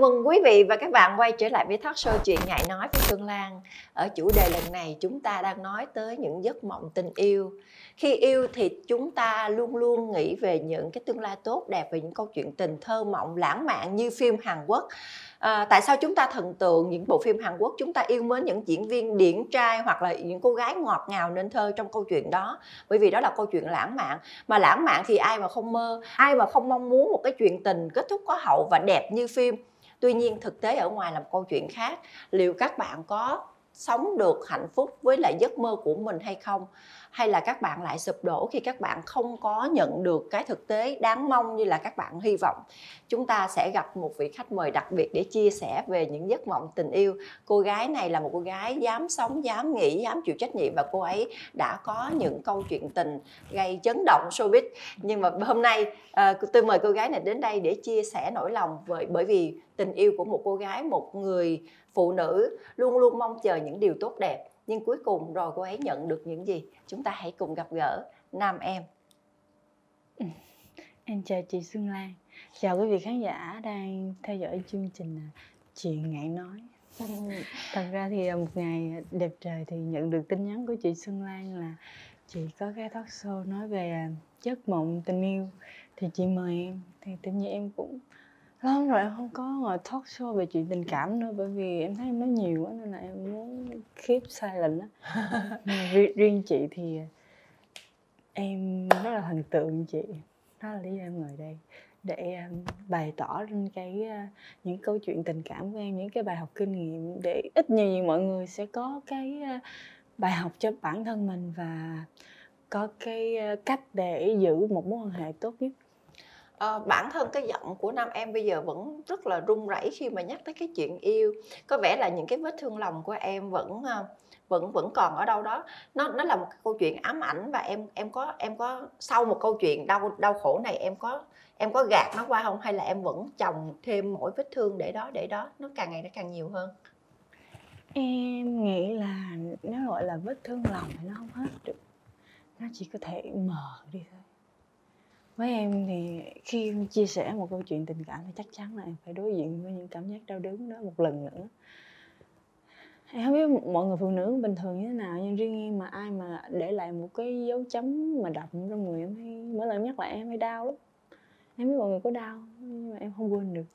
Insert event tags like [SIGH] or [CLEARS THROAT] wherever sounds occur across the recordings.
mừng quý vị và các bạn quay trở lại với Thoát show chuyện ngại nói với Phương Lan. Ở chủ đề lần này chúng ta đang nói tới những giấc mộng tình yêu. Khi yêu thì chúng ta luôn luôn nghĩ về những cái tương lai tốt đẹp về những câu chuyện tình thơ mộng lãng mạn như phim Hàn Quốc. À, tại sao chúng ta thần tượng những bộ phim Hàn Quốc chúng ta yêu mến những diễn viên điển trai hoặc là những cô gái ngọt ngào nên thơ trong câu chuyện đó bởi vì đó là câu chuyện lãng mạn mà lãng mạn thì ai mà không mơ ai mà không mong muốn một cái chuyện tình kết thúc có hậu và đẹp như phim tuy nhiên thực tế ở ngoài là một câu chuyện khác. Liệu các bạn có sống được hạnh phúc với lại giấc mơ của mình hay không? Hay là các bạn lại sụp đổ khi các bạn không có nhận được cái thực tế đáng mong như là các bạn hy vọng? Chúng ta sẽ gặp một vị khách mời đặc biệt để chia sẻ về những giấc mộng tình yêu. Cô gái này là một cô gái dám sống dám nghĩ dám chịu trách nhiệm và cô ấy đã có những câu chuyện tình gây chấn động showbiz. Nhưng mà hôm nay à, tôi mời cô gái này đến đây để chia sẻ nỗi lòng với bởi vì tình yêu của một cô gái một người phụ nữ luôn luôn mong chờ những điều tốt đẹp nhưng cuối cùng rồi cô ấy nhận được những gì? Chúng ta hãy cùng gặp gỡ nam em. [LAUGHS] Em chào chị Xuân Lan. Chào quý vị khán giả đang theo dõi chương trình à, chuyện ngại nói. [LAUGHS] Thật ra thì à, một ngày đẹp trời thì nhận được tin nhắn của chị Xuân Lan là chị có cái talk show nói về à, giấc mộng tình yêu. Thì chị mời em. Thì tự nhiên em cũng lâu rồi em không có ngồi talk show về chuyện tình cảm nữa bởi vì em thấy em nói nhiều quá nên là em muốn keep silent á. [LAUGHS] Riêng, riêng chị thì em rất là thần tượng chị. Đó là lý do em ngồi đây để um, bày tỏ lên cái uh, những câu chuyện tình cảm của em những cái bài học kinh nghiệm để ít nhiều gì mọi người sẽ có cái uh, bài học cho bản thân mình và có cái uh, cách để giữ một mối quan hệ tốt nhất à, bản thân cái giọng của nam em bây giờ vẫn rất là run rẩy khi mà nhắc tới cái chuyện yêu. Có vẻ là những cái vết thương lòng của em vẫn ờ, vẫn vẫn còn ở đâu đó. Nó nó là một cái câu chuyện ám ảnh và em em có em có sau một câu chuyện đau đau khổ này em có em có gạt nó qua không? Hay là em vẫn chồng thêm mỗi vết thương để đó để đó? Nó càng ngày nó càng nhiều hơn. Em nghĩ là nó gọi là vết thương lòng thì nó không hết. Được nó chỉ có thể mờ đi thôi với em thì khi em chia sẻ một câu chuyện tình cảm thì chắc chắn là em phải đối diện với những cảm giác đau đớn đó một lần nữa. Em không biết mọi người phụ nữ bình thường như thế nào nhưng riêng em mà ai mà để lại một cái dấu chấm mà đậm trong người em hay mỗi lần nhắc lại em hay đau lắm. Em biết mọi người có đau nhưng mà em không quên được.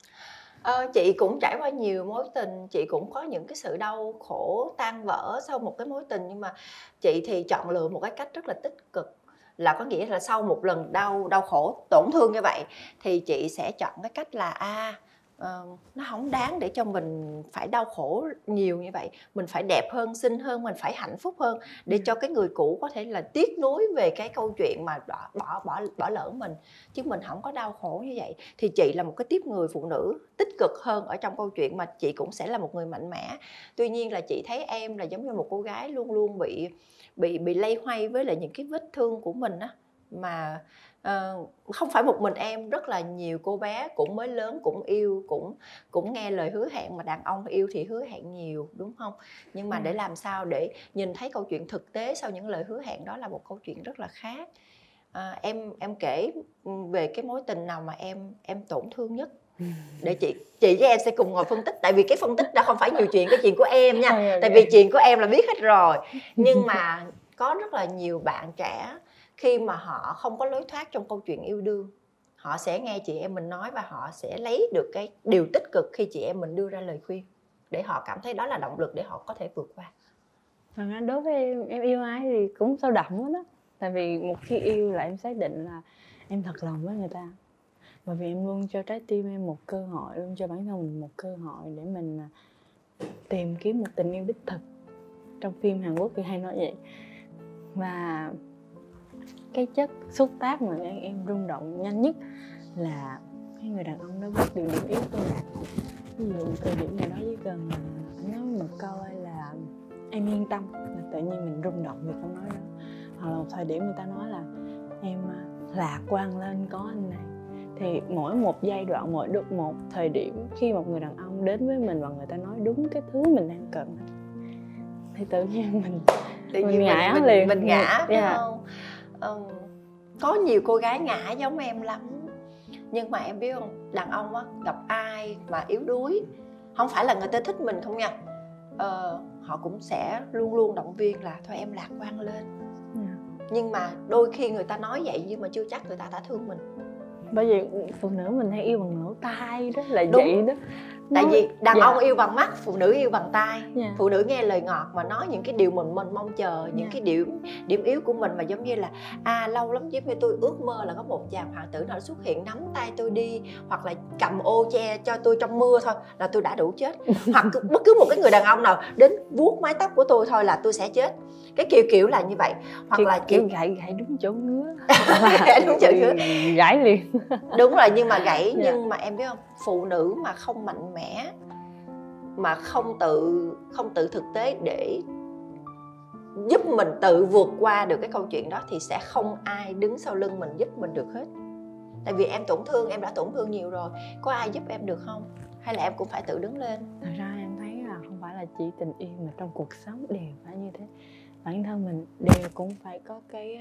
Ờ, chị cũng trải qua nhiều mối tình chị cũng có những cái sự đau khổ tan vỡ sau một cái mối tình nhưng mà chị thì chọn lựa một cái cách rất là tích cực là có nghĩa là sau một lần đau đau khổ tổn thương như vậy thì chị sẽ chọn cái cách là a à, uh, nó không đáng để cho mình phải đau khổ nhiều như vậy. Mình phải đẹp hơn xinh hơn mình phải hạnh phúc hơn để cho cái người cũ có thể là tiếc nuối về cái câu chuyện mà bỏ bỏ bỏ, bỏ lỡ mình. Chứ mình không có đau khổ như vậy. Thì chị là một cái tiếp người phụ nữ tích cực hơn ở trong câu chuyện mà chị cũng sẽ là một người mạnh mẽ. Tuy nhiên là chị thấy em là giống như một cô gái luôn luôn bị bị bị lây hoay với lại những cái vết thương của mình á mà uh, không phải một mình em rất là nhiều cô bé cũng mới lớn cũng yêu cũng cũng nghe lời hứa hẹn mà đàn ông yêu thì hứa hẹn nhiều đúng không? Nhưng mà để làm sao để nhìn thấy câu chuyện thực tế sau những lời hứa hẹn đó là một câu chuyện rất là khác. À, em em kể về cái mối tình nào mà em em tổn thương nhất? Để chị chị với em sẽ cùng ngồi phân tích tại vì cái phân tích đó không phải nhiều chuyện cái chuyện của em nha tại vì chuyện của em là biết hết rồi. Nhưng mà có rất là nhiều bạn trẻ khi mà họ không có lối thoát trong câu chuyện yêu đương, họ sẽ nghe chị em mình nói và họ sẽ lấy được cái điều tích cực khi chị em mình đưa ra lời khuyên để họ cảm thấy đó là động lực để họ có thể vượt qua. Thật ra đối với em em yêu ai thì cũng sâu đậm quá đó tại vì một khi yêu là em xác định là em thật lòng với người ta. Bởi vì em luôn cho trái tim em một cơ hội, luôn cho bản thân mình một cơ hội để mình à, tìm kiếm một tình yêu đích thực. Trong phim Hàn Quốc thì hay nói vậy. Và cái chất xúc tác mà em, em rung động nhanh nhất là cái người đàn ông đó biết được điểm yếu của mình. Ví dụ thời điểm nào đó chỉ cần nói một câu là em yên tâm là tự nhiên mình rung động vì câu nói đó. Hoặc là một thời điểm người ta nói là em à, lạc quan lên có anh này. Thì mỗi một giai đoạn mỗi được một thời điểm khi một người đàn ông đến với mình và người ta nói đúng cái thứ mình đang cần thì tự nhiên mình tự nhiên mình ngã mình, liền. mình ngã yeah. không um, có nhiều cô gái ngã giống em lắm. Nhưng mà em biết không đàn ông á gặp ai mà yếu đuối không phải là người ta thích mình không nha. Ờ, họ cũng sẽ luôn luôn động viên là thôi em lạc quan lên. Dạ. nhưng mà đôi khi người ta nói vậy nhưng mà chưa chắc người ta đã thương mình. Bởi vì phụ nữ mình hay yêu bằng lỗ tai đó là Đúng. vậy đó tại vì đàn dạ. ông yêu bằng mắt phụ nữ yêu bằng tai Dạ. phụ nữ nghe lời ngọt mà nói những cái điều mình mình mong chờ những Dạ. cái điểm điểm yếu của mình mà giống như là à lâu lắm như tôi ước mơ là có một chàng hoàng tử nào xuất hiện nắm tay tôi đi hoặc là cầm ô che cho tôi trong mưa thôi là tôi đã đủ chết [LAUGHS] hoặc bất cứ một cái người đàn ông nào đến vuốt mái tóc của tôi thôi là tôi sẽ chết cái kiểu kiểu là như vậy hoặc kiểu, là kiểu kiểu gãy gãy đúng chỗ ngứa [LAUGHS] Gãy đúng chỗ ngứa. gãy liền đúng rồi nhưng mà gãy Dạ. nhưng mà em biết không phụ nữ mà không mạnh mẽ, mà không tự không tự thực tế để giúp mình tự vượt qua được cái câu chuyện đó, thì sẽ không ai đứng sau lưng mình giúp mình được hết. Tại vì em tổn thương, em đã tổn thương nhiều rồi, có ai giúp em được không? Hay là em cũng phải tự đứng lên? Thật ra em thấy là không phải là chỉ tình yêu mà trong cuộc sống đều phải như thế. Bản thân mình đều cũng phải có cái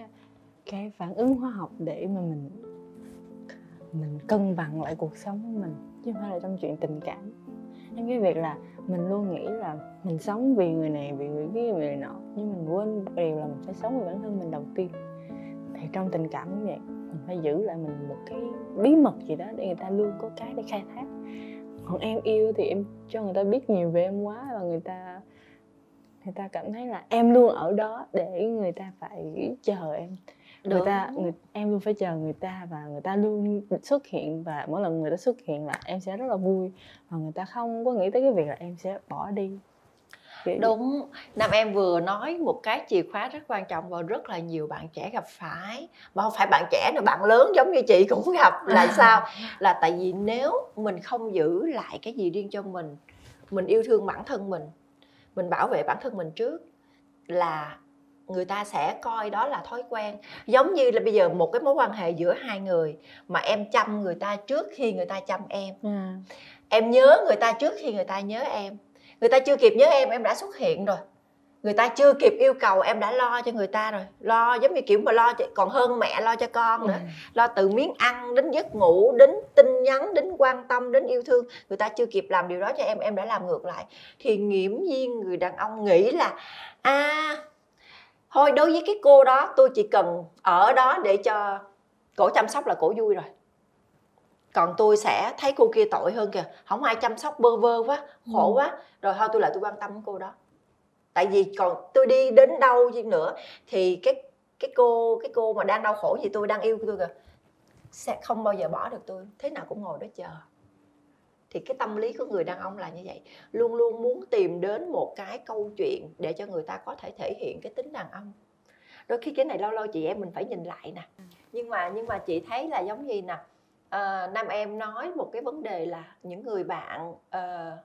cái phản ứng hóa học để mà mình mình cân bằng lại cuộc sống của mình, chứ không phải là trong chuyện tình cảm. Em cái việc là mình luôn nghĩ là mình sống vì người này, vì người kia, vì người nọ, nhưng mình quên một điều là mình phải sống vì bản thân mình đầu tiên. Thì trong tình cảm cũng vậy, mình phải giữ lại mình một cái bí mật gì đó để người ta luôn có cái để khai thác. Còn em yêu thì em cho người ta biết nhiều về em quá và người ta người ta cảm thấy là em luôn ở đó để người ta phải chờ em người ta người, em luôn phải chờ người ta và người ta luôn xuất hiện và mỗi lần người ta xuất hiện là em sẽ rất là vui. Và người ta không có nghĩ tới cái việc là em sẽ bỏ đi. Kiểu- đúng. Nam em vừa nói một cái chìa khóa rất quan trọng và rất là nhiều bạn trẻ gặp phải. Mà không phải bạn trẻ nữa bạn lớn giống như chị cũng gặp [LAUGHS] là sao? Là tại vì nếu mình không giữ lại cái gì riêng cho mình mình yêu thương bản thân mình mình bảo vệ bản thân mình trước là người ta sẽ coi đó là thói quen. Giống như là bây giờ một cái mối quan hệ giữa hai người mà em chăm người ta trước khi người ta chăm em. À, em nhớ người ta trước khi người ta nhớ em. Người ta chưa kịp nhớ em em đã xuất hiện rồi. Người ta chưa kịp yêu cầu em đã lo cho người ta rồi. Lo giống như kiểu mà lo cho, còn hơn mẹ lo cho con nữa. Ừ. lo từ miếng ăn đến giấc ngủ đến tin nhắn đến quan tâm đến yêu thương. Người ta chưa kịp làm điều đó cho em em đã làm ngược lại. Thì nghiễm nhiên người đàn ông nghĩ là à thôi đối với cái cô đó tôi chỉ cần ở đó để cho cổ chăm sóc là cổ vui rồi. Còn tôi sẽ thấy cô kia tội hơn kìa. Không ai chăm sóc bơ vơ quá khổ Ừ. quá. Rồi thôi tôi lại tôi quan tâm đến cô đó. Tại vì còn tôi đi đến đâu đi nữa thì cái cái cô cái cô mà đang đau khổ gì tôi đang yêu tôi kìa sẽ không bao giờ bỏ được tôi. Thế nào cũng ngồi đó chờ thì cái tâm lý của người đàn ông là như vậy. Luôn luôn muốn tìm đến một cái câu chuyện để cho người ta có thể thể hiện cái tính đàn ông. Đôi khi cái này lâu lâu chị em mình phải nhìn lại nè. Nhưng mà nhưng mà chị thấy là giống như nè à, nam em nói một cái vấn đề là những người bạn ờ,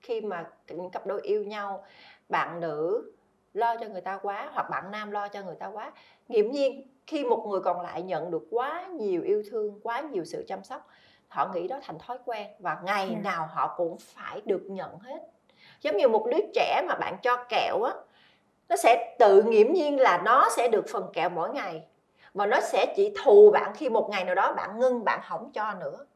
khi mà những cặp đôi yêu nhau bạn nữ lo cho người ta quá hoặc bạn nam lo cho người ta quá nghiễm nhiên khi một người còn lại nhận được quá nhiều yêu thương quá nhiều sự chăm sóc họ nghĩ đó thành thói quen và ngày Dạ. nào họ cũng phải được nhận hết. Giống như một đứa trẻ mà bạn cho kẹo á nó sẽ tự nghiễm nhiên là nó sẽ được phần kẹo mỗi ngày và nó sẽ chỉ thù bạn khi một ngày nào đó bạn ngưng bạn không cho nữa.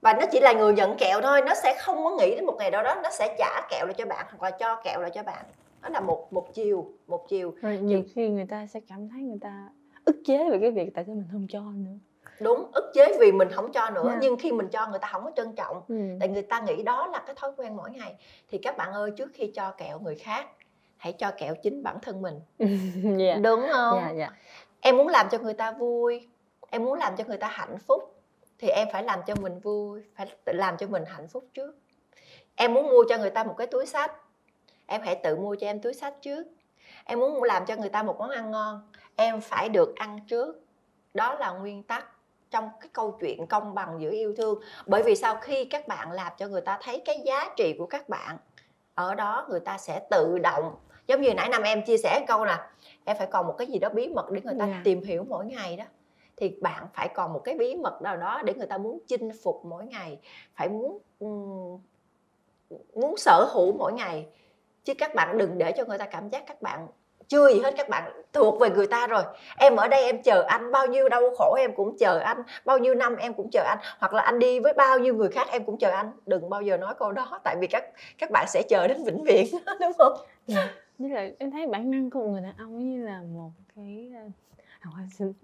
Và nó chỉ là người nhận kẹo thôi nó sẽ không có nghĩ đến một ngày nào đó nó sẽ trả kẹo lại cho bạn hoặc là cho kẹo lại cho bạn. Đó là một một chiều một chiều. Rồi nhiều khi người ta sẽ cảm thấy người ta ức chế về cái việc tại sao mình không cho nữa đúng ức chế vì mình không cho nữa Dạ. nhưng khi mình cho người ta không có trân trọng ừ. tại người ta nghĩ đó là cái thói quen mỗi ngày thì các bạn ơi trước khi cho kẹo người khác hãy cho kẹo chính bản thân mình. [LAUGHS] Dạ. Đúng không? Dạ dạ. Em muốn làm cho người ta vui em muốn làm cho người ta hạnh phúc thì em phải làm cho mình vui phải làm cho mình hạnh phúc trước. Em muốn mua cho người ta một cái túi sách em hãy tự mua cho em túi sách trước. Em muốn làm cho người ta một món ăn ngon em phải được ăn trước. Đó là nguyên tắc trong cái câu chuyện công bằng giữa yêu thương. Bởi vì sau khi các bạn làm cho người ta thấy cái giá trị của các bạn ở đó người ta sẽ tự động giống như nãy năm em chia sẻ câu nè em phải còn một cái gì đó bí mật để người ta Dạ. tìm hiểu mỗi ngày đó. Thì bạn phải còn một cái bí mật nào đó để người ta muốn chinh phục mỗi ngày phải muốn muốn sở hữu mỗi ngày. Chứ các bạn đừng để cho người ta cảm giác các bạn chưa gì hết các bạn thuộc về người ta rồi. Em ở đây em chờ anh bao nhiêu đau khổ em cũng chờ anh bao nhiêu năm em cũng chờ anh hoặc là anh đi với bao nhiêu người khác em cũng chờ anh. Đừng bao giờ nói câu đó tại vì các các bạn sẽ chờ đến vĩnh viễn [LAUGHS] đúng không? Dạ. với lại em thấy bản năng của một người đàn ông như là một cái à,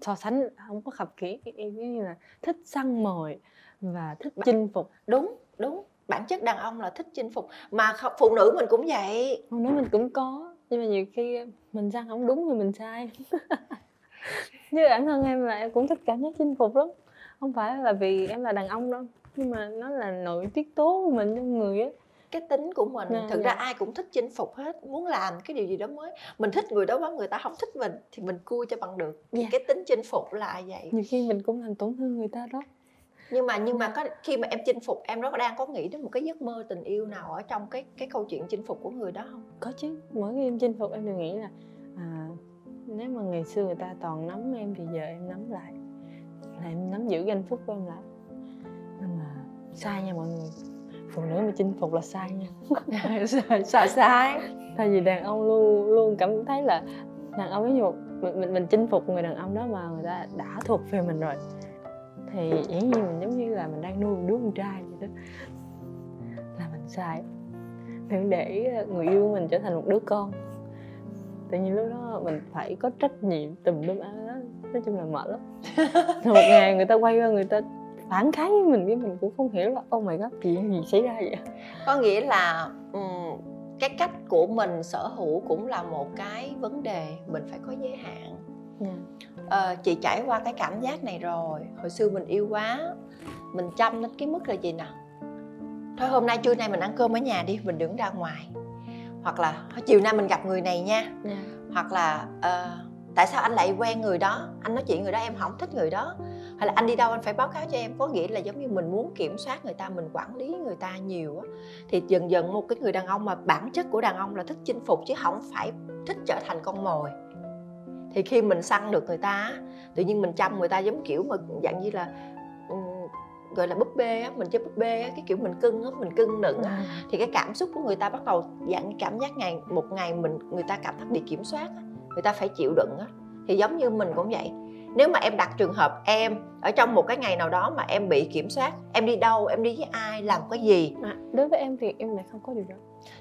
so sánh không có khập kỹ em như là thích săn mồi và thích chinh phục. đúng đúng bản chất đàn ông là thích chinh phục mà phụ nữ mình cũng vậy. Phụ nữ mình cũng có nhưng mà nhiều khi mình săn không đúng thì mình sai. [LAUGHS] Như bản thân em là em cũng thích cảm giác chinh phục lắm. Không phải là vì em là đàn ông đâu nhưng mà nó là nội tiết tố của mình trong người á. Cái tính của mình à, thực ra ai cũng thích chinh phục hết muốn làm cái điều gì đó mới. Mình thích người đó mà người ta không thích mình thì mình cua cho bằng được. Dạ. cái tính chinh phục là vậy? Nhiều khi mình cũng làm tổn thương người ta đó nhưng mà nhưng mà có khi mà em chinh phục em rất đang có nghĩ đến một cái giấc mơ tình yêu nào ở trong cái cái câu chuyện chinh phục của người đó không? Có chứ mỗi khi em chinh phục em đều nghĩ là à, nếu mà ngày xưa người ta toàn nắm em thì giờ em nắm lại. Là em nắm giữ hạnh phúc của em lại. Nhưng mà sai nha mọi người phụ nữ mà chinh phục là sai nha. [LAUGHS] Sai sai tại vì đàn ông luôn luôn cảm thấy là đàn ông giống như một mình, mình mình chinh phục người đàn ông đó mà người ta đã thuộc về mình rồi thì dĩ nhiên mình giống như là mình đang nuôi một đứa con trai vậy đó là mình sai đừng để người yêu mình trở thành một đứa con. Tự nhiên lúc đó mình phải có trách nhiệm tùm lum á nói chung là mệt lắm. [LAUGHS] Một ngày người ta quay qua người ta phản kháng với mình cái mình cũng không hiểu là oh my god chuyện gì xảy ra vậy? Có nghĩa là um, cái cách của mình sở hữu cũng là một cái vấn đề mình phải có giới hạn yeah. Ờ, chị trải qua cái cảm giác này rồi. Hồi xưa mình yêu quá mình chăm đến cái mức là gì nào? Thôi hôm nay trưa nay mình ăn cơm ở nhà đi mình đừng ra ngoài. Hoặc là chiều nay mình gặp người này nha. Yeah. Dạ. hoặc là uh, tại sao anh lại quen người đó? Anh nói chuyện người đó em không thích người đó. Hay là anh đi đâu anh phải báo cáo cho em. Có nghĩa là giống như mình muốn kiểm soát người ta mình quản lý người ta nhiều á thì dần dần một cái người đàn ông mà bản chất của đàn ông là thích chinh phục chứ không phải thích trở thành con mồi thì khi mình săn được người ta tự nhiên mình chăm người ta giống kiểu mà dạng như là gọi là búp bê á mình chơi búp bê á cái kiểu mình cưng á mình cưng nựng á à. thì cái cảm xúc của người ta bắt đầu dạng cảm giác ngày một ngày mình người ta cảm thấy bị kiểm soát á người ta phải chịu đựng á thì giống như mình cũng vậy nếu mà em đặt trường hợp em ở trong một cái ngày nào đó mà em bị kiểm soát em đi đâu em đi với ai làm cái gì à, đối với em thì em lại không có điều đó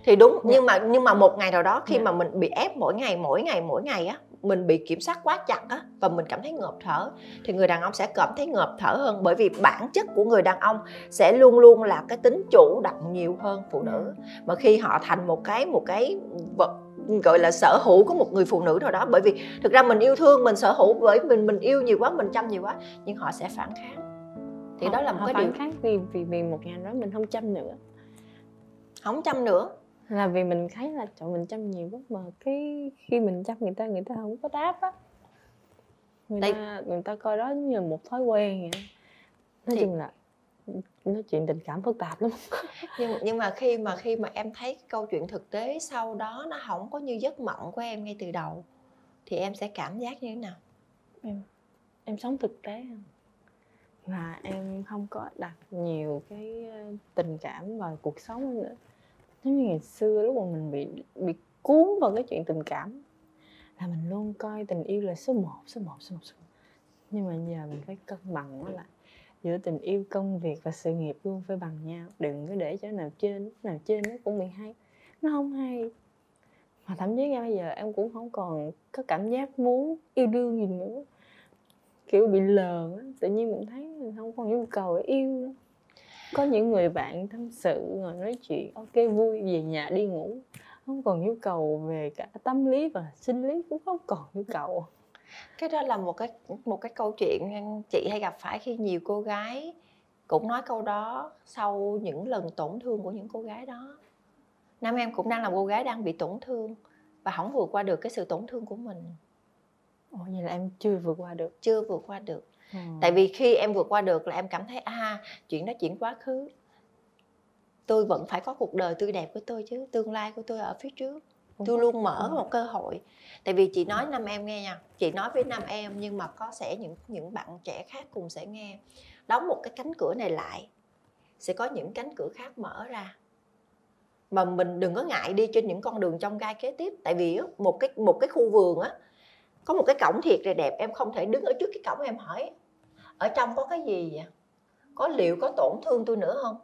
thì đúng dạ. nhưng mà nhưng mà một ngày nào đó khi dạ. mà mình bị ép mỗi ngày mỗi ngày mỗi ngày á mình bị kiểm soát quá chặt á và mình cảm thấy ngợp thở. Thì người đàn ông sẽ cảm thấy ngợp thở hơn bởi vì bản chất của người đàn ông sẽ luôn luôn là cái tính chủ động nhiều hơn phụ nữ. Mà khi họ thành một cái một cái vật gọi là sở hữu của một người phụ nữ nào đó bởi vì thực ra mình yêu thương mình sở hữu bởi mình mình yêu nhiều quá mình chăm nhiều quá nhưng họ sẽ phản kháng. Thì họ, đó là một cái phản điều kháng vì vì vì một ngày đó mình không chăm nữa. Không chăm nữa là vì mình thấy là chọn mình chăm nhiều quá mà cái khi mình chăm người ta người ta không có đáp á. Người Đây... ta người ta coi đó như một thói quen vậy nói thì... chung là nói chuyện tình cảm phức tạp lắm. [LAUGHS] Nhưng nhưng mà khi mà khi mà em thấy câu chuyện thực tế sau đó nó không có như giấc mộng của em ngay từ đầu thì em sẽ cảm giác như thế nào? Em em sống thực tế. Không và em không có đặt nhiều cái ờ, tình cảm vào cuộc sống nữa giống như ngày xưa lúc mà mình bị bị cuốn vào cái chuyện tình cảm là mình luôn coi tình yêu là số 1, số 1, số 1, số 1. nhưng mà giờ mình phải cân bằng nó lại. Giữa tình yêu công việc và sự nghiệp luôn phải bằng nhau. Đừng có để cho nào trên nào trên nó cũng bị hay. Nó không hay. Mà thậm chí ngay bây giờ em cũng không còn có cảm giác muốn yêu đương gì nữa. Kiểu bị lờn tự nhiên mình thấy mình không còn nhu cầu để yêu nữa có những người bạn tâm sự ngồi nói chuyện ok vui về nhà đi ngủ. Không còn nhu cầu về cả tâm lý và sinh lý cũng không còn nhu cầu. Cái đó là một cái một cái câu chuyện chị hay gặp phải khi nhiều cô gái cũng nói câu đó sau những lần tổn thương của những cô gái đó. Nam em cũng đang là cô gái đang bị tổn thương và không vượt qua được cái sự tổn thương của mình. Ồ, vậy là em chưa vượt qua được. Chưa vượt qua được ừ. tại vì khi em vượt qua được là em cảm thấy à chuyện đó chuyện quá khứ. Tôi vẫn phải có cuộc đời tươi đẹp của tôi chứ tương lai của tôi ở phía trước. Tôi luôn mở một cơ hội. Tại vì chị nói năm em nghe nha chị nói với năm em nhưng mà có sẽ những những bạn trẻ khác cùng sẽ nghe. Đóng một cái cánh cửa này lại sẽ có những cánh cửa khác mở ra. Mà mình đừng có ngại đi trên những con đường trong gai kế tiếp. Tại vì một cái một cái khu vườn á có một cái cổng thiệt là đẹp em không thể đứng ở trước cái cổng em hỏi. Ở trong có cái gì vậy? Có liệu có tổn thương tôi nữa không?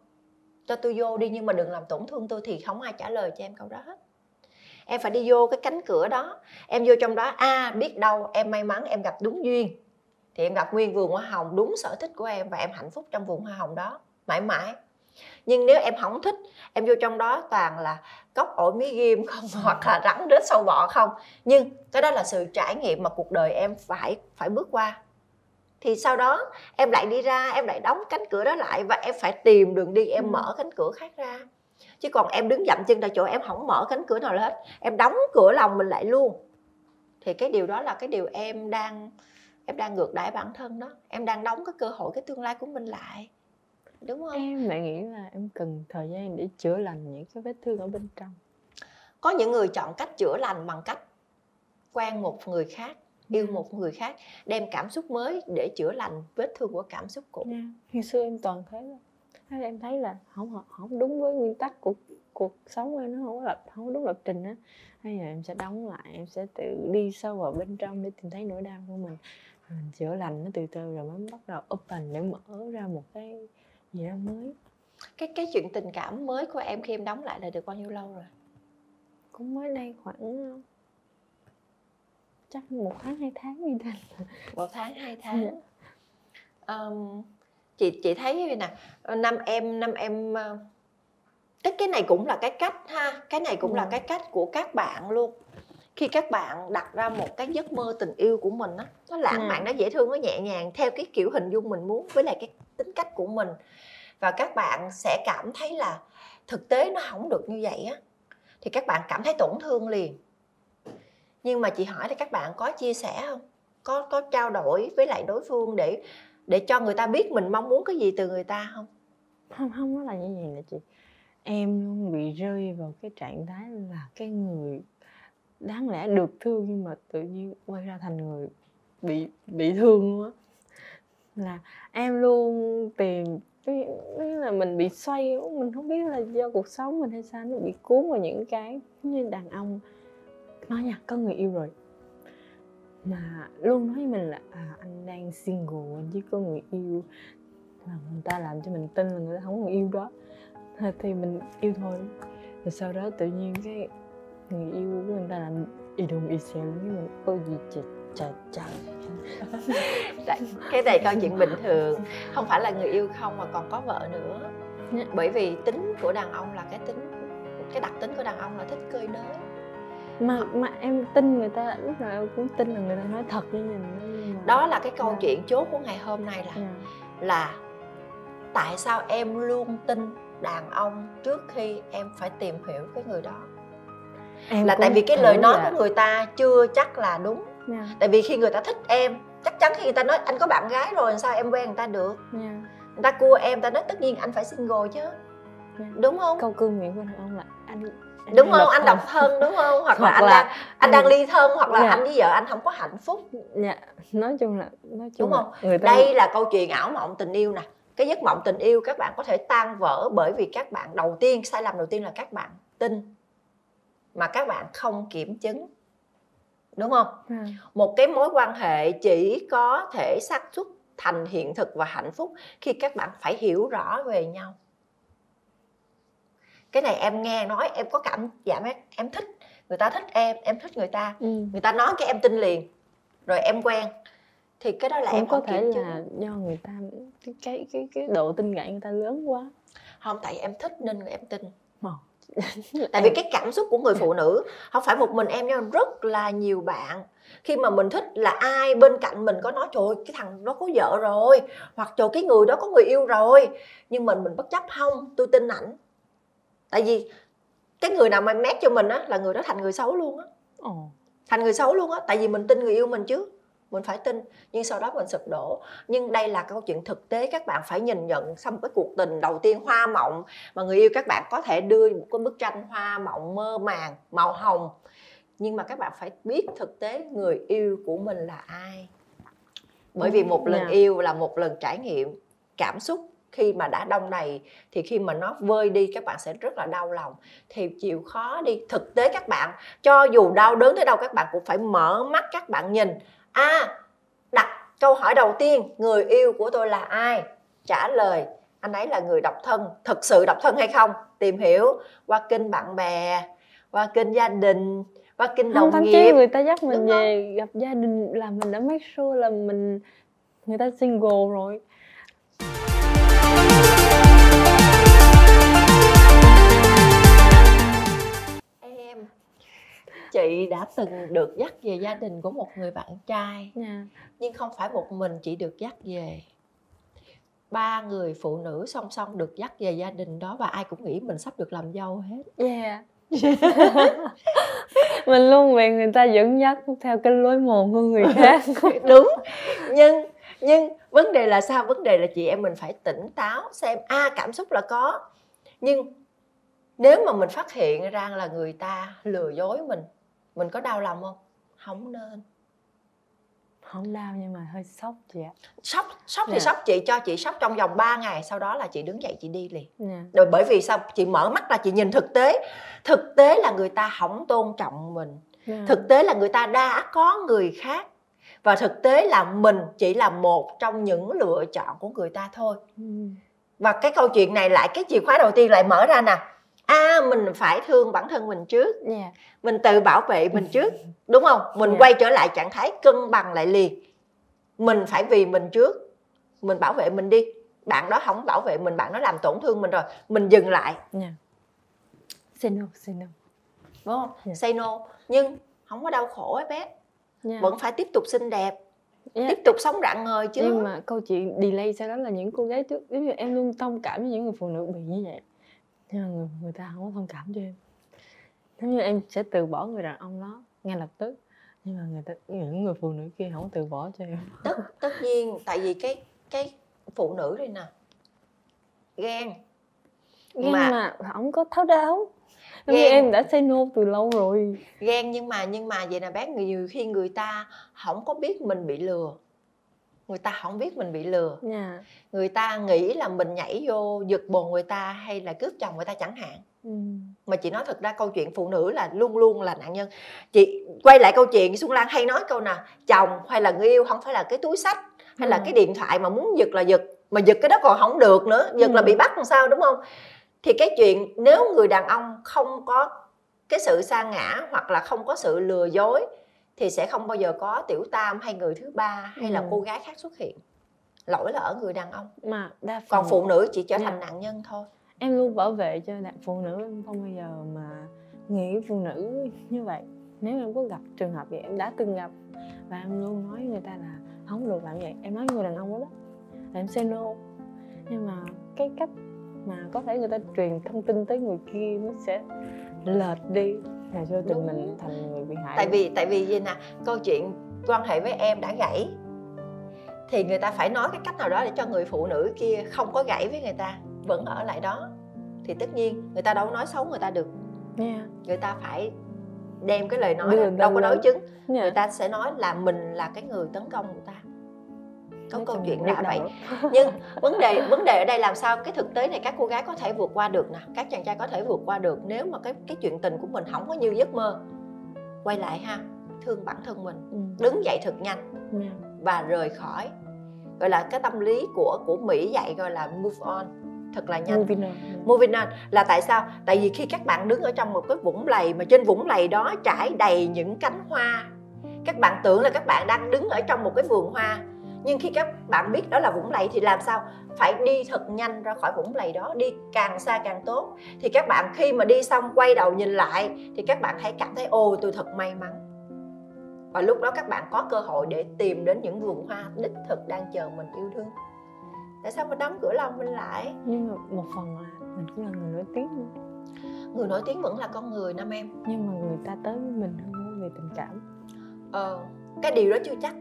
Cho tôi vô đi nhưng mà đừng làm tổn thương tôi thì không ai trả lời cho em câu đó hết. Em phải đi vô cái cánh cửa đó. Em vô trong đó a à, biết đâu em may mắn em gặp đúng duyên. Thì em gặp nguyên vườn hoa hồng đúng sở thích của em và em hạnh phúc trong vườn hoa hồng đó. Mãi mãi nhưng nếu em không thích em vô trong đó toàn là cốc ổi mí ghim không [LAUGHS] hoặc là rắn rết sâu bọ không. Nhưng cái đó là sự trải nghiệm mà cuộc đời em phải phải bước qua. Thì sau đó em lại đi ra em lại đóng cánh cửa đó lại và em phải tìm đường đi em ừ. mở cánh cửa khác ra. Chứ còn em đứng dậm chân tại chỗ em không mở cánh cửa nào hết em đóng cửa lòng mình lại luôn. Thì cái điều đó là cái điều em đang em đang ngược đãi bản thân đó. Em đang đóng cái cơ hội cái tương lai của mình lại đúng không em lại nghĩ là em cần thời gian để chữa lành những cái vết thương ở bên trong có những người chọn cách chữa lành bằng cách quen một người khác yêu ừ. một người khác đem cảm xúc mới để chữa lành vết thương của cảm xúc cũ yeah. hồi xưa em toàn thế đó em thấy là không không đúng với nguyên tắc của cuộc sống em nó không có lập không có đúng lập trình á hay là em sẽ đóng lại em sẽ tự đi sâu vào bên trong để tìm thấy nỗi đau của mình mình chữa lành nó từ từ rồi mới bắt đầu open để mở ra một cái gì đó mới cái cái chuyện tình cảm mới của em khi em đóng lại là được bao nhiêu lâu rồi cũng mới đây khoảng chắc một tháng hai tháng như thế một tháng hai tháng yeah. Dạ. um, chị chị thấy nè năm em năm em cái cái này cũng là cái cách ha cái này cũng yeah. là dạ. cái cách của các bạn luôn khi các bạn đặt ra một cái giấc mơ tình yêu của mình á nó lãng yeah. mạn nó dễ thương nó nhẹ nhàng theo cái kiểu hình dung mình muốn với lại cái tính cách của mình. Và các bạn sẽ cảm thấy là thực tế nó không được như vậy á thì các bạn cảm thấy tổn thương liền. Nhưng mà chị hỏi thì các bạn có chia sẻ không? Có có trao đổi với lại đối phương để để cho người ta biết mình mong muốn cái gì từ người ta không? Không không nó là như vậy nè chị. Em luôn bị rơi vào cái trạng thái là cái người đáng lẽ được thương nhưng mà tự nhiên quay ra thành người bị bị thương luôn á. Là em luôn tìm cái là mình bị xoay mình không biết là do cuộc sống mình hay sao nó bị cuốn vào những cái như đàn ông nói nha có người yêu rồi. Mà luôn nói với mình là à, anh đang single anh chỉ có người yêu. Mà người ta làm cho mình tin là người ta không có người yêu đó. Thì mình yêu thôi. Rồi sau đó tự nhiên cái người yêu của người ta làm y đùng y xèo với mình ôi gì trời trời trời cái này câu chuyện bình thường không phải là người yêu không mà còn có vợ nữa dạ. bởi vì tính của đàn ông là cái tính cái đặc tính của đàn ông là thích cơi nới mà mà em tin người ta lúc nào em cũng tin là người ta nói thật với mình đó là cái câu yeah. Dạ. chuyện chốt của ngày hôm nay là yeah. Dạ. là tại sao em luôn tin đàn ông trước khi em phải tìm hiểu cái người đó em là tại vì cái lời nói là... của người ta chưa chắc là đúng. Yeah. tại vì khi người ta thích em chắc chắn khi người ta nói anh có bạn gái rồi sao em quen người ta được? Yeah. người ta cua em ta nói tất nhiên anh phải single chứ. Yeah. đúng không? Câu cương miệng của ông là anh anh đúng không? anh độc thân đúng không? Hoặc, hoặc là anh là đang anh, đang ly thân hoặc là dạ. anh với vợ anh không có hạnh phúc. Dạ. Nói chung là nói chung đúng không? người ta... đây là câu chuyện ảo mộng tình yêu nè. Cái giấc mộng tình yêu các bạn có thể tan vỡ bởi vì các bạn đầu tiên sai lầm đầu tiên là các bạn tin mà các bạn không kiểm chứng đúng không ừ. một cái mối quan hệ chỉ có thể xác suất thành hiện thực và hạnh phúc khi các bạn phải hiểu rõ về nhau cái này em nghe nói em có cảm giảm em, em thích người ta thích em em thích người ta ừ. người ta nói cái em tin liền rồi em quen thì cái đó là Cũng em có thể là chứ. do người ta cái cái cái độ tin cậy người ta lớn quá không tại em thích nên em tin. [LAUGHS] tại vì cái cảm xúc của người phụ nữ không phải một mình em nhưng rất là nhiều bạn. Khi mà mình thích là ai bên cạnh mình có nói trời cái thằng đó có vợ rồi hoặc trời cái người đó có người yêu rồi. Nhưng mình mình bất chấp không tôi tin ảnh. Tại vì cái người nào mà mét cho mình á là người đó thành người xấu luôn á. Thành người xấu luôn á tại vì mình tin người yêu mình chứ mình phải tin nhưng sau đó mình sụp đổ. Nhưng đây là câu chuyện thực tế các bạn phải nhìn nhận xong cái cuộc tình đầu tiên hoa mộng mà người yêu các bạn có thể đưa một cái bức tranh hoa mộng mơ màng màu hồng. Nhưng mà các bạn phải biết thực tế người yêu của mình là ai. Bởi vì một lần yêu là một lần trải nghiệm cảm xúc. Khi mà đã đông đầy thì khi mà nó vơi đi các bạn sẽ rất là đau lòng. Thì chịu khó đi thực tế các bạn. Cho dù đau đớn tới đâu các bạn cũng phải mở mắt các bạn nhìn a. Đặt câu hỏi đầu tiên người yêu của tôi là ai? Trả lời anh ấy là người độc thân thực sự độc thân hay không? Tìm hiểu. Qua kênh bạn bè qua kênh gia đình qua kênh đồng thậm nghiệp. chí người ta dắt mình về gặp gia đình là mình đã make sure là mình người ta single rồi chị đã từng được dắt về gia đình của một người bạn trai. Yeah. nhưng không phải một mình chị được dắt về. Ba người phụ nữ song song được dắt về gia đình đó và ai cũng nghĩ mình sắp được làm dâu hết. Yeah [LAUGHS] mình luôn bị người ta dẫn dắt theo cái lối mòn của người [LAUGHS] khác. Đúng. Nhưng nhưng vấn đề là sao? Vấn đề là chị em mình phải tỉnh táo xem a à, cảm xúc là có. Nhưng nếu mà mình phát hiện ra là người ta lừa dối mình mình có đau lòng không không nên không đau nhưng mà hơi sốc chị ạ sốc sốc thì yeah. Dạ. sốc chị cho chị sốc trong vòng 3 ngày sau đó là chị đứng dậy chị đi liền yeah. Dạ. rồi bởi vì sao chị mở mắt là chị nhìn thực tế thực tế là người ta không tôn trọng mình yeah. Dạ. thực tế là người ta đã có người khác và thực tế là mình chỉ là một trong những lựa chọn của người ta thôi ừ. và cái câu chuyện này lại cái chìa khóa đầu tiên lại mở ra nè à, mình phải thương bản thân mình trước yeah. mình tự bảo vệ mình trước [LAUGHS] đúng không mình yeah. quay trở lại trạng thái cân bằng lại liền mình phải vì mình trước mình bảo vệ mình đi bạn đó không bảo vệ mình bạn đó làm tổn thương mình rồi mình dừng lại yeah. say no say no đúng không yeah. say no nhưng không có đau khổ ấy bé yeah. vẫn phải tiếp tục xinh đẹp yeah. tiếp tục sống rạng ngời chứ nhưng mà câu chuyện delay sau đó là những cô gái trước giống như em luôn thông cảm với những người phụ nữ bị như vậy nhưng mà người, người ta không có thông cảm cho em. Giống như em sẽ từ bỏ người đàn ông đó ngay lập tức. Nhưng mà người ta những người phụ nữ kia không từ bỏ cho em. Tất tất nhiên tại vì cái cái phụ nữ đây nè ghen. Ghen mà, mà không có tháo đáo. Ghen. Như em đã say no từ lâu rồi. Ghen nhưng mà nhưng mà vậy nè bác người nhiều khi người ta không có biết mình bị lừa người ta không biết mình bị lừa yeah. Dạ. người ta nghĩ là mình nhảy vô giật bồn người ta hay là cướp chồng người ta chẳng hạn ừ. mà chị nói thật ra câu chuyện phụ nữ là luôn luôn là nạn nhân chị quay lại câu chuyện xuân lan hay nói câu nào chồng hay là người yêu không phải là cái túi sách hay ừ. là cái điện thoại mà muốn giật là giật mà giật cái đó còn không được nữa giật ừ. là bị bắt làm sao đúng không thì cái chuyện nếu người đàn ông không có cái sự sa ngã hoặc là không có sự lừa dối thì sẽ không bao giờ có tiểu tam hay người thứ ba hay ừ. là cô gái khác xuất hiện. Lỗi là ở người đàn ông. Mà đa phần... còn phụ nữ chỉ trở thành dạ. nạn nhân thôi. Em luôn bảo vệ cho đàn phụ nữ em không bao giờ mà nghĩ phụ nữ như vậy. Nếu em có gặp trường hợp vậy em đã từng gặp và em luôn nói người ta là không được làm vậy. Em nói người đàn ông đó là em say no. Nhưng mà cái cách mà có thể người ta truyền thông tin tới người kia nó sẽ lệch đi là cho tình mình thành người bị hại tại vì tại vì gì nè câu chuyện quan hệ với em đã gãy thì người ta phải nói cái cách nào đó để cho người phụ nữ kia không có gãy với người ta vẫn ở lại đó. Thì tất nhiên người ta đâu nói xấu người ta được. Yeah. người ta phải đem cái lời nói đâu có đối chứng. Yeah. người ta sẽ nói là mình là cái người tấn công người ta có câu chuyện là vậy. [LAUGHS] Nhưng vấn đề vấn đề ở đây làm sao? Cái thực tế này các cô gái có thể vượt qua được nè. Các chàng trai có thể vượt qua được nếu mà cái cái chuyện tình của mình không có như giấc mơ. Quay lại ha thương bản thân mình. Ừ. đứng dậy thật nhanh. Và rời khỏi. Gọi là cái tâm lý của của mỹ dạy gọi là move on. Thật là nhanh. Moving on. moving on là tại sao? Tại vì khi các bạn đứng ở trong một cái vũng lầy mà trên vũng lầy đó trải đầy những cánh hoa các bạn tưởng là các bạn đang đứng ở trong một cái vườn hoa nhưng khi các bạn biết đó là vũng lầy thì làm sao? Phải đi thật nhanh ra khỏi vũng lầy đó đi càng xa càng tốt. Thì các bạn khi mà đi xong quay đầu nhìn lại thì các bạn hãy cảm thấy ồ tôi thật may mắn. Và lúc đó các bạn có cơ hội để tìm đến những vườn hoa đích thực đang chờ mình yêu thương. Tại sao mình đóng cửa lòng mình lại? Nhưng mà một phần là mình cũng là người nổi tiếng người nổi tiếng vẫn là con người nam em. Nhưng mà người ta tới với mình hơn về tình cảm. Ờ cái điều đó chưa chắc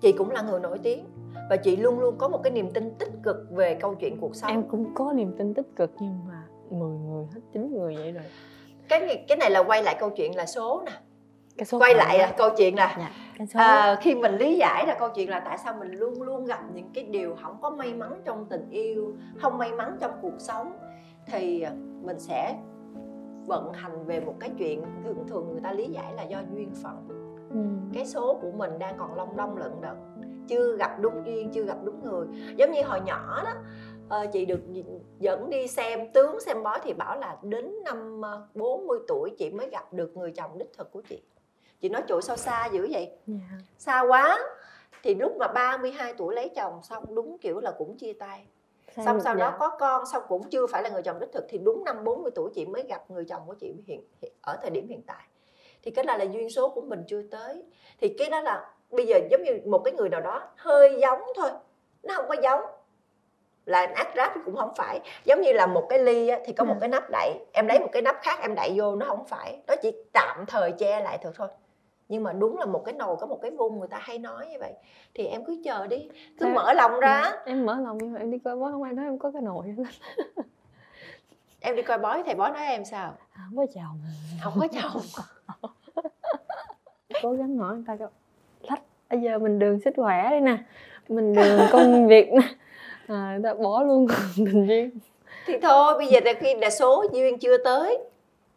chị cũng là người nổi tiếng và chị luôn luôn có một cái niềm tin tích cực về câu chuyện cuộc sống. Em cũng có niềm tin tích cực nhưng mà 10 người hết chín người vậy rồi. Cái cái này là quay lại câu chuyện là số nè. Cái số quay lại là câu chuyện là dạ, cái số à, khi mình lý giải là câu chuyện là tại sao mình luôn luôn gặp những cái điều không có may mắn trong tình yêu không may mắn trong cuộc sống thì mình sẽ vận hành về một cái chuyện thường thường người ta lý giải là do duyên phận ừ. cái số của mình đang còn long đong lận đận chưa gặp đúng duyên chưa gặp đúng người giống như hồi nhỏ đó ờ, chị được dẫn đi xem tướng xem bói thì bảo là đến năm ờ, 40 tuổi chị mới gặp được người chồng đích thực của chị chị nói trời sao xa dữ vậy dạ. xa quá thì lúc mà 32 tuổi lấy chồng xong đúng kiểu là cũng chia tay Sao xong sau đó dạ? có con xong cũng chưa phải là người chồng đích thực thì đúng năm 40 tuổi chị mới gặp người chồng của chị hiện, hiện ở thời điểm hiện tại thì cái là là duyên số của mình chưa tới. Thì cái đó là bây giờ giống như một cái người nào đó hơi giống thôi nó không có giống. Là ác ráp cũng không phải. Giống như là một cái ly á, thì có một Ừ. cái nắp đậy em lấy một cái nắp khác em đậy vô nó không phải. Nó chỉ tạm thời che lại thôi thôi. Nhưng mà đúng là một cái nồi có một cái vung người ta hay nói như vậy. Thì em cứ chờ đi. Cứ Sao- mở lòng ra. Dạ, em mở lòng nhưng mà em đi coi bói không ai nói em có cái nồi. [LAUGHS] Em đi coi bói thầy bói nói em sao? Không có chồng. Không có chồng [LAUGHS] cố gắng hỏi người ta coi lách bây giờ mình đường sức khỏe đi nè mình đường công [LAUGHS] việc nè à, người ta bỏ luôn [LAUGHS] tình duyên thì thôi bây giờ là khi là số duyên chưa tới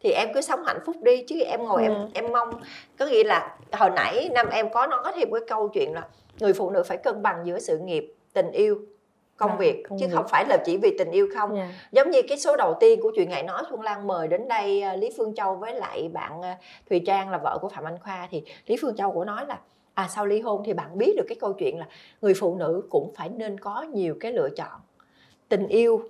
thì em cứ sống hạnh phúc đi chứ em ngồi em Ừ. em mong có nghĩa là hồi nãy năm em có nói thêm cái câu chuyện là người phụ nữ phải cân bằng giữa sự nghiệp tình yêu công À, việc công chứ việc. không phải là chỉ vì tình yêu không dạ. giống như cái số đầu tiên của chuyện ngày nói Xuân Lan mời đến đây à, Lý Phương Châu với lại bạn à, Thùy Trang là vợ của Phạm Anh Khoa thì Lý Phương Châu của nói là à sau ly hôn thì bạn biết được cái câu chuyện là người phụ nữ cũng phải nên có nhiều cái lựa chọn tình yêu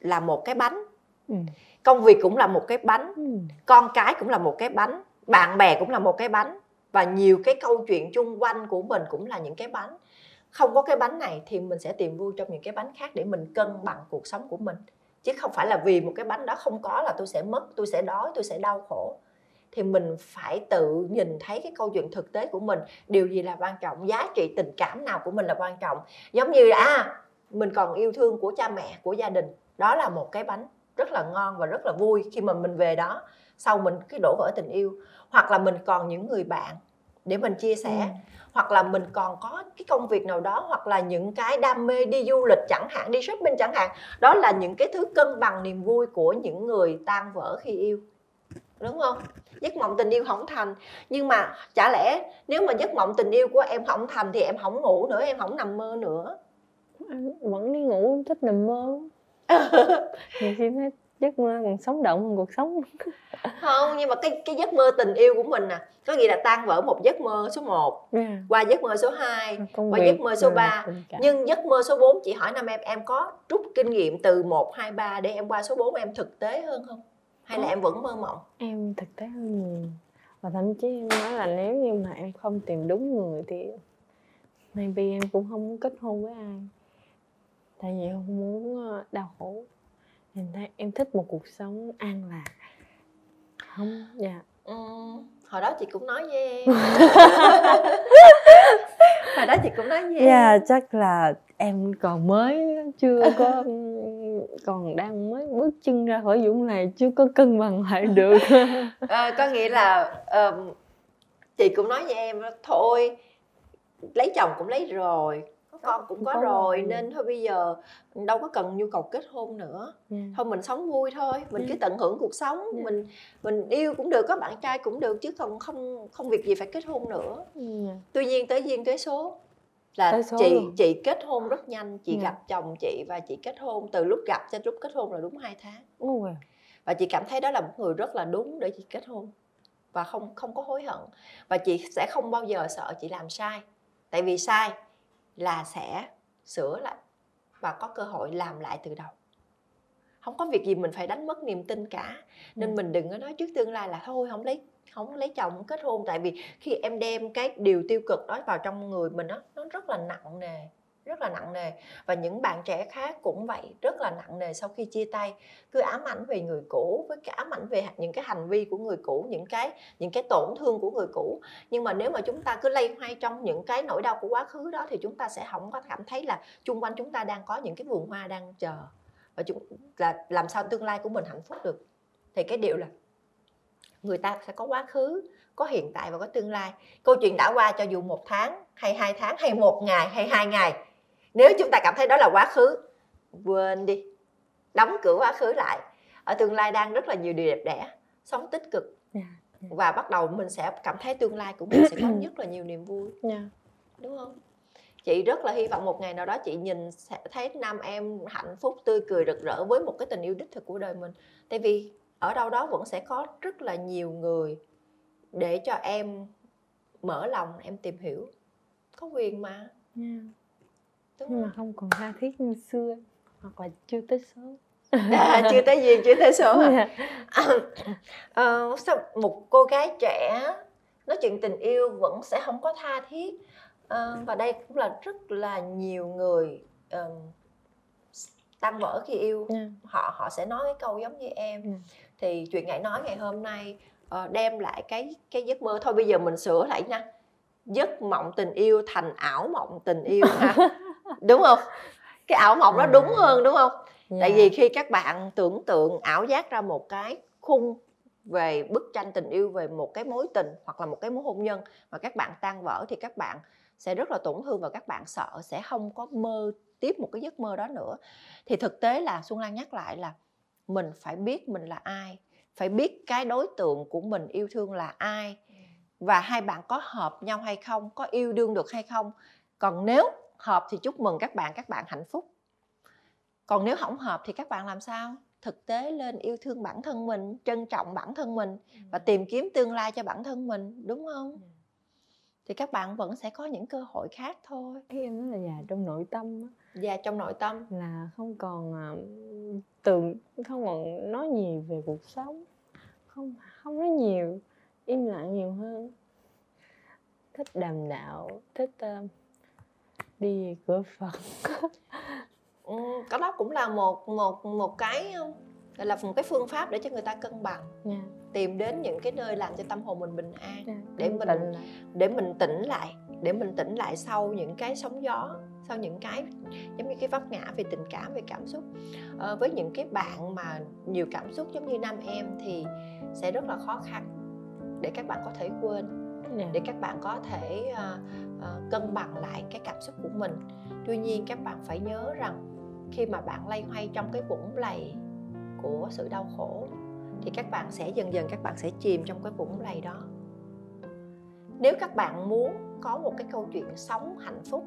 là một cái bánh ừ. công việc cũng là một cái bánh Ừ. con cái cũng là một cái bánh bạn bè cũng là một cái bánh và nhiều cái câu chuyện chung quanh của mình cũng là những cái bánh không có cái bánh này thì mình sẽ tìm vui trong những cái bánh khác để mình cân bằng cuộc sống của mình. Chứ không phải là vì một cái bánh đó không có là tôi sẽ mất tôi sẽ đói tôi sẽ đau khổ. Thì mình phải tự nhìn thấy cái câu chuyện thực tế của mình. Điều gì là quan trọng? Giá trị tình cảm nào của mình là quan trọng? Giống như là à, mình còn yêu thương của cha mẹ của gia đình. Đó là một cái bánh rất là ngon và rất là vui khi mà mình về đó. Sau mình cái đổ vỡ tình yêu. Hoặc là mình còn những người bạn để mình chia sẻ. Ừ hoặc là mình còn có cái công việc nào đó hoặc là những cái đam mê đi du lịch chẳng hạn đi shopping chẳng hạn đó là những cái thứ cân bằng niềm vui của những người tan vỡ khi yêu. Đúng không? Giấc mộng tình yêu không thành. Nhưng mà chả lẽ nếu mà giấc mộng tình yêu của em không thành thì em không ngủ nữa em không nằm mơ nữa? Em vẫn đi ngủ em thích nằm mơ. [LAUGHS] Khi thấy giấc mơ còn sống động hơn cuộc sống [LAUGHS] không nhưng mà cái cái giấc mơ tình yêu của mình nè có nghĩa là tan vỡ một giấc mơ số 1 yeah. qua giấc mơ số 2 công Và việc giấc mơ số rồi ba. tình cảm. nhưng giấc mơ số 4 chị hỏi năm em em có rút kinh nghiệm từ 1, 2, 3 để em qua số 4 em thực tế hơn không hay là Có. em vẫn mơ mộng em thực tế hơn nhiều và thậm chí em nói là nếu như mà em không tìm đúng người thì maybe em cũng không muốn kết hôn với ai tại vì không muốn ờ, đau khổ em thấy em thích một cuộc sống an lạc. Không? Dạ. Ừ, hồi đó chị cũng nói với em. [LAUGHS] Hồi đó chị cũng nói với em. Dạ chắc là em còn mới chưa có [LAUGHS] còn đang mới bước chân ra khỏi dũng này chưa có cân bằng lại được. [LAUGHS] Ờ, có nghĩa là ờm, chị cũng nói với em thôi lấy chồng cũng lấy rồi con cũng có Có rồi rồi. nên thôi bây giờ đâu có cần nhu cầu kết hôn nữa Dạ. thôi mình sống vui thôi mình cứ Ừ. tận hưởng cuộc sống Ừ. mình mình yêu cũng được có bạn trai cũng được chứ còn không không việc gì phải kết hôn nữa Dạ. tuy nhiên tới duyên tới số là số chị luôn. chị kết hôn rất nhanh chị Dạ. gặp chồng chị và chị kết hôn từ lúc gặp cho lúc kết hôn là đúng 2 tháng Ôi, và chị cảm thấy đó là một người rất là đúng để chị kết hôn và không không có hối hận và chị sẽ không bao giờ sợ chị làm sai tại vì sai là sẽ sửa lại và có cơ hội làm lại từ đầu. Không có việc gì mình phải đánh mất niềm tin cả. Nên Ừ. mình đừng có nói trước tương lai là thôi không lấy không lấy chồng không kết hôn. Tại vì khi em đem cái điều tiêu cực đó vào trong người mình đó, nó rất là nặng nề rất là nặng nề. Và những bạn trẻ khác cũng vậy, rất là nặng nề sau khi chia tay. Cứ ám ảnh về người cũ, với cái ám ảnh về những cái hành vi của người cũ, những cái những cái tổn thương của người cũ. Nhưng mà nếu mà chúng ta cứ lây hoay trong những cái nỗi đau của quá khứ đó, thì chúng ta sẽ không có cảm thấy là chung quanh chúng ta đang có những cái vườn hoa đang chờ. Và chúng, là làm sao tương lai của mình hạnh phúc được. Thì cái điều là người ta sẽ có quá khứ, có hiện tại và có tương lai. Câu chuyện đã qua cho dù một tháng hay hai tháng hay một ngày hay hai ngày nếu chúng ta cảm thấy đó là quá khứ quên đi. Đóng cửa quá khứ lại. Ở tương lai đang rất là nhiều điều đẹp đẽ sống tích cực. Dạ, dạ. và bắt đầu mình sẽ cảm thấy tương lai của mình sẽ có [CLEARS THROAT] rất là nhiều niềm vui. Dạ. đúng không? Chị rất là hy vọng một ngày nào đó chị nhìn sẽ thấy nam em hạnh phúc tươi cười rực rỡ với một cái tình yêu đích thực của đời mình. Tại vì ở đâu đó vẫn sẽ có rất là nhiều người để cho em mở lòng em tìm hiểu. Có quyền mà. Dạ. Đúng nhưng mà không còn tha thiết như xưa hoặc là chưa tới số [LAUGHS] à, chưa tới duyên chưa tới số à? Dạ. [COUGHS] Ờ, sao một cô gái trẻ nói chuyện tình yêu vẫn sẽ không có tha thiết Ờ, và đây cũng là rất là nhiều người um, tan vỡ khi yêu Dạ. họ họ sẽ nói cái câu giống như em Ừ. thì chuyện ngại nói ngày hôm nay ờ, đem lại cái cái giấc mơ thôi bây giờ mình sửa lại nha giấc mộng tình yêu thành ảo mộng tình yêu ha [LAUGHS] đúng không? Cái ảo mộng đó đúng hơn đúng không? Tại Dạ. vì khi các bạn tưởng tượng ảo giác ra một cái khung về bức tranh tình yêu về một cái mối tình hoặc là một cái mối hôn nhân mà các bạn tan vỡ thì các bạn sẽ rất là tổn thương và các bạn sợ sẽ không có mơ tiếp một cái giấc mơ đó nữa. Thì thực tế là xuân lan nhắc lại là mình phải biết mình là ai phải biết cái đối tượng của mình yêu thương là ai và hai bạn có hợp nhau hay không có yêu đương được hay không. Còn nếu hợp thì chúc mừng các bạn các bạn hạnh phúc. Còn nếu không hợp thì các bạn làm sao? Thực tế lên yêu thương bản thân mình trân trọng bản thân mình và tìm kiếm tương lai cho bản thân mình đúng không? Thì các bạn vẫn sẽ có những cơ hội khác thôi. Ý em nói là già trong nội tâm á, và trong nội tâm. Là không còn à, tưởng không còn nói nhiều về cuộc sống. Không không nói nhiều im lặng nhiều hơn. Thích đàm đạo thích ờ, đi về cửa phật ừ, cái đó cũng là một một một cái gọi là một cái phương pháp để cho người ta cân bằng. Nha tìm đến những cái nơi làm cho tâm hồn mình bình an nha, Để yên mình- lại. để mình tỉnh lại để mình tỉnh lại sau những cái sóng gió sau những cái giống như cái vấp ngã về tình cảm về cảm xúc. Ờ, với những cái bạn mà nhiều cảm xúc giống như nam em thì sẽ rất là khó khăn để các bạn có thể quên để các bạn có thể uh, uh, cân bằng lại cái cảm xúc của mình. Tuy nhiên các bạn phải nhớ rằng khi mà bạn lay hoay trong cái vũng lầy của sự đau khổ thì các bạn sẽ dần dần các bạn sẽ chìm trong cái vũng lầy đó. Nếu các bạn muốn có một cái câu chuyện sống hạnh phúc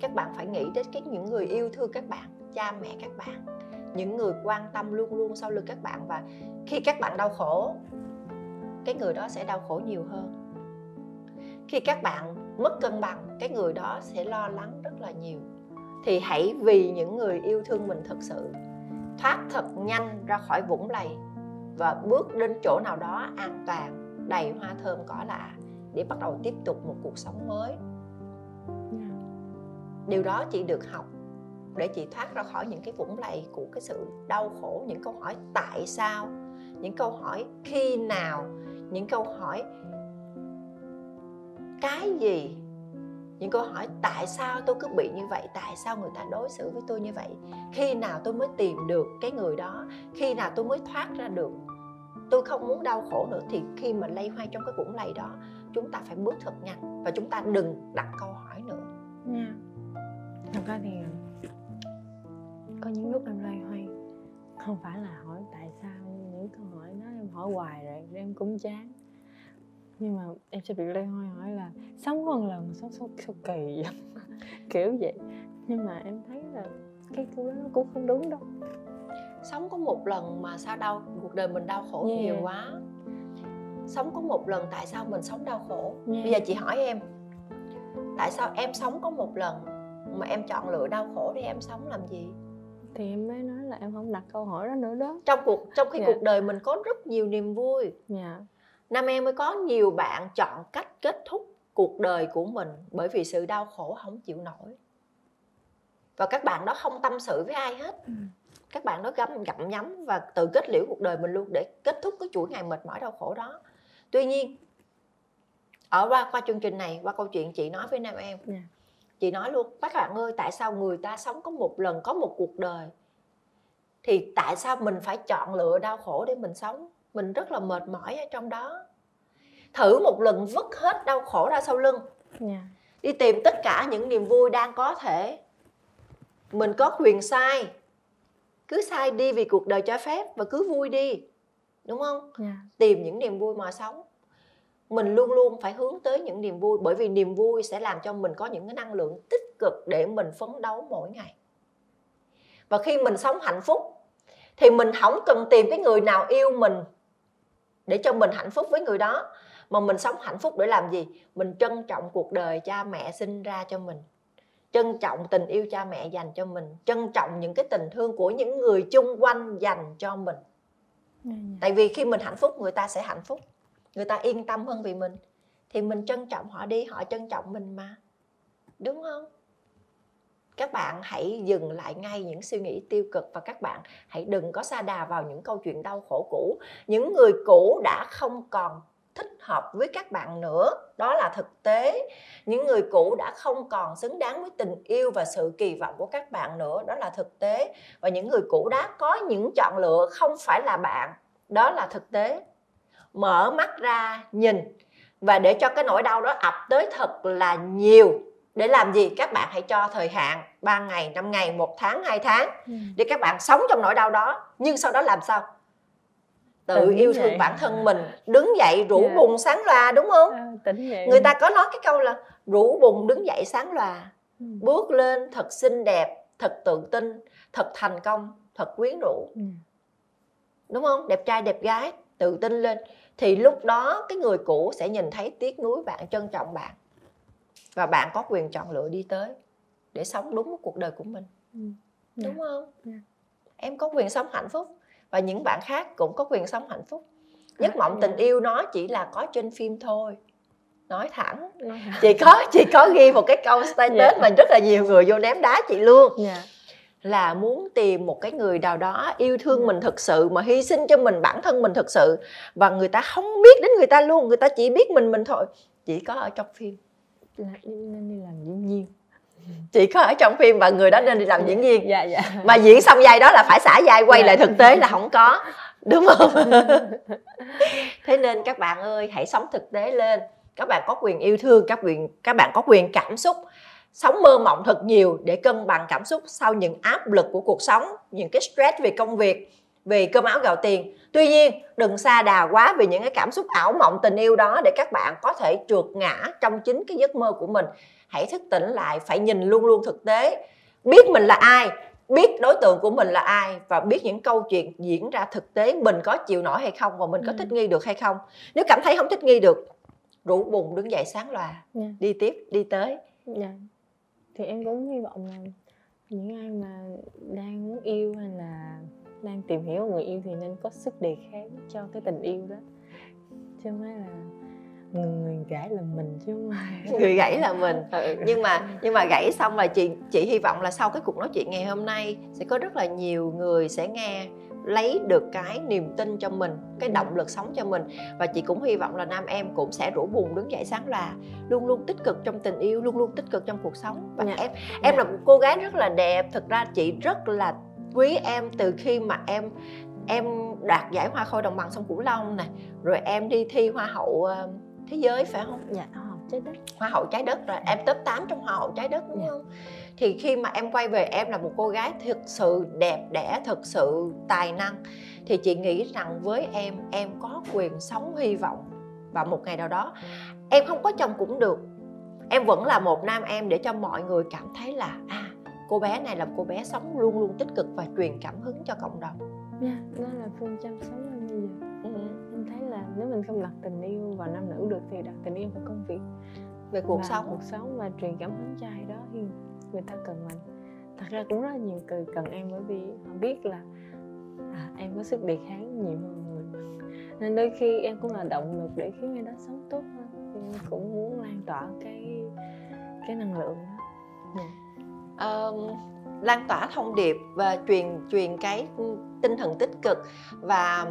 các bạn phải nghĩ đến cái những người yêu thương các bạn cha mẹ các bạn những người quan tâm luôn luôn sau lưng các bạn và khi các bạn đau khổ cái người đó sẽ đau khổ nhiều hơn khi các bạn mất cân bằng, cái người đó sẽ lo lắng rất là nhiều. Thì hãy vì những người yêu thương mình thật sự, thoát thật nhanh ra khỏi vũng lầy và bước đến chỗ nào đó an toàn, đầy hoa thơm cỏ lạ để bắt đầu tiếp tục một cuộc sống mới. Điều đó chị được học để chị thoát ra khỏi những cái vũng lầy của cái sự đau khổ, những câu hỏi tại sao, những câu hỏi khi nào, những câu hỏi cái gì? Những câu hỏi tại sao tôi cứ bị như vậy, tại sao người ta đối xử với tôi như vậy? Khi nào tôi mới tìm được cái người đó? Khi nào tôi mới thoát ra được? Tôi không muốn đau khổ nữa thì khi mà lay hoay trong cái vũng lầy đó, chúng ta phải bước thật nhanh và chúng ta đừng đặt câu hỏi nữa. Nha. Thật ra thì có những lúc em lây hoay. Không phải là hỏi tại sao những câu hỏi đó em hỏi hoài rồi em cũng chán nhưng mà em sẽ bị loay hoay hỏi là sống một lần mà sống sao, sao kỳ vậy? [LAUGHS] Kiểu vậy. Nhưng mà em thấy là cái câu đó nó cũng không đúng đâu. Sống có một lần mà sao đau cuộc đời mình đau khổ Yeah. nhiều quá. Sống có một lần tại sao mình sống đau khổ? Yeah. bây giờ chị hỏi em tại sao em sống có một lần mà em chọn lựa đau khổ để em sống làm gì? Thì em mới nói là em không đặt câu hỏi đó nữa đó. Trong cuộc trong khi Dạ. cuộc đời mình có rất nhiều niềm vui. Dạ nam em mới có nhiều bạn chọn cách kết thúc cuộc đời của mình bởi vì sự đau khổ không chịu nổi và các bạn đó không tâm sự với ai hết Ừ. các bạn đó găm gặm nhấm và tự kết liễu cuộc đời mình luôn để kết thúc cái chuỗi ngày mệt mỏi đau khổ đó tuy nhiên ở qua qua chương trình này qua câu chuyện chị nói với nam em Dạ. chị nói luôn các bạn ơi tại sao người ta sống có một lần có một cuộc đời thì tại sao mình phải chọn lựa đau khổ để mình sống mình rất là mệt mỏi ở trong đó. Thử một lần vứt hết đau khổ ra sau lưng. Dạ. Đi tìm tất cả những niềm vui đang có thể. Mình có quyền sai. Cứ sai đi vì cuộc đời cho phép và cứ vui đi. Đúng không? Dạ. Tìm những niềm vui mà sống. Mình luôn luôn phải hướng tới những niềm vui bởi vì niềm vui sẽ làm cho mình có những cái năng lượng tích cực để mình phấn đấu mỗi ngày. Và khi mình sống hạnh phúc thì mình không cần tìm cái người nào yêu mình để cho mình hạnh phúc với người đó. Mà mình sống hạnh phúc để làm gì? Mình trân trọng cuộc đời cha mẹ sinh ra cho mình. Trân trọng tình yêu cha mẹ dành cho mình. Trân trọng những cái tình thương của những người chung quanh dành cho mình. Dạ tại vì khi mình hạnh phúc người ta sẽ hạnh phúc. Người ta yên tâm hơn vì mình. Thì mình trân trọng họ đi họ trân trọng mình mà. Đúng không các bạn hãy dừng lại ngay những suy nghĩ tiêu cực và các bạn hãy đừng có xa đà vào những câu chuyện đau khổ cũ. Những người cũ đã không còn thích hợp với các bạn nữa, đó là thực tế. Những người cũ đã không còn xứng đáng với tình yêu và sự kỳ vọng của các bạn nữa, đó là thực tế. Và những người cũ đã có những chọn lựa không phải là bạn, đó là thực tế. Mở mắt ra, nhìn. Và để cho cái nỗi đau đó ập tới thật là nhiều để làm gì? Các bạn hãy cho thời hạn 3 ngày 5 ngày một tháng 2 tháng dạ để các bạn sống trong nỗi đau đó. Nhưng sau đó làm sao? Tự Tỉnh yêu dậy. thương bản thân mình đứng dậy rủ Dạ. bùng sáng loa đúng không? À, tỉnh dậy. Người ta có nói cái câu là rủ bùng đứng dậy sáng loa Ừ. bước lên thật xinh đẹp thật tự tin thật thành công thật quyến rũ. Dạ đúng không? Đẹp trai đẹp gái tự tin lên. Thì lúc đó cái người cũ sẽ nhìn thấy tiếc nuối bạn trân trọng bạn và bạn có quyền chọn lựa đi tới để sống đúng cuộc đời của mình. Ừ. đúng Dạ. không? Dạ. em có quyền sống hạnh phúc và những bạn khác cũng có quyền sống hạnh phúc. Giấc À, mộng dạ. tình yêu nó chỉ là có trên phim thôi. Nói thẳng. Chị có chị có ghi một cái câu [LAUGHS] status Dạ. mà rất là nhiều người vô ném đá chị luôn. Dạ. Là muốn tìm một cái người nào đó yêu thương mình thực sự mà hy sinh cho mình bản thân mình thực sự. Và người ta không biết đến người ta luôn người ta chỉ biết mình mình thôi. Chỉ có ở trong phim là nên đi làm diễn viên. Chỉ có ở trong phim và người đó nên đi làm diễn viên. Dạ dạ. Mà diễn xong vai đó là phải xả vai quay Dạ. lại thực tế là không có. Đúng không? [LAUGHS] Thế nên các bạn ơi hãy sống thực tế lên. Các bạn có quyền yêu thương các quyền các bạn có quyền cảm xúc. Sống mơ mộng thật nhiều để cân bằng cảm xúc sau những áp lực của cuộc sống những cái stress về công việc về cơm áo gạo tiền tuy nhiên đừng xa đà quá vì những cái cảm xúc ảo mộng tình yêu đó để các bạn có thể trượt ngã trong chính cái giấc mơ của mình. Hãy thức tỉnh lại phải nhìn luôn luôn thực tế. Biết mình là ai biết đối tượng của mình là ai và biết những câu chuyện diễn ra thực tế mình có chịu nổi hay không và mình có Ừ. thích nghi được hay không. Nếu cảm thấy không thích nghi được rủ bùng đứng dậy sáng loà dạ. đi tiếp đi tới. Dạ. Thì em cũng hy vọng là những ai mà đang muốn yêu hay là đang tìm hiểu người yêu thì nên có sức đề kháng cho cái tình yêu đó. Chứ không phải là người, gãi là mình chứ không phải người gãy là mình. [LAUGHS] Ừ. nhưng mà nhưng mà gãy xong là chị chị hy vọng là sau cái cuộc nói chuyện ngày hôm nay sẽ có rất là nhiều người sẽ nghe lấy được cái niềm tin cho mình cái động lực sống cho mình. Và chị cũng hy vọng là nam em cũng sẽ rủ buồn đứng dậy sáng là luôn luôn tích cực trong tình yêu luôn luôn tích cực trong cuộc sống. Và Dạ. em em là một cô gái rất là đẹp. Thực ra chị rất là quý em từ khi mà em em đoạt giải hoa khôi đồng bằng sông cửu long này rồi em đi thi hoa hậu ờ, thế giới phải không? Dạ học trái đất. Hoa hậu trái đất rồi em top 8 trong hoa hậu trái đất đúng Dạ. không? Thì khi mà em quay về em là một cô gái thực sự đẹp đẽ thực sự tài năng. Thì chị nghĩ rằng với em em có quyền sống hy vọng và một ngày nào đó. Em không có chồng cũng được. Em vẫn là một nam em để cho mọi người cảm thấy là à cô bé này là cô bé sống luôn luôn tích cực và truyền cảm hứng cho cộng đồng. Dạ đó là phương chăm sống em bây giờ Ừ. em thấy là nếu mình không đặt tình yêu vào nam nữ được thì đặt tình yêu vào công việc. Về cuộc và sống. cuộc sống và truyền cảm hứng cho ai đó thì người ta cần mình. Thật ra cũng rất là nhiều người cần em bởi vì họ biết là à, em có sức đề kháng nhiều hơn người. Nên đôi khi em cũng là động lực để khiến người đó sống tốt hơn. Em cũng muốn lan tỏa cái cái năng lượng đó. Dạ. Ờ, lan tỏa thông điệp và truyền truyền cái tinh thần tích cực và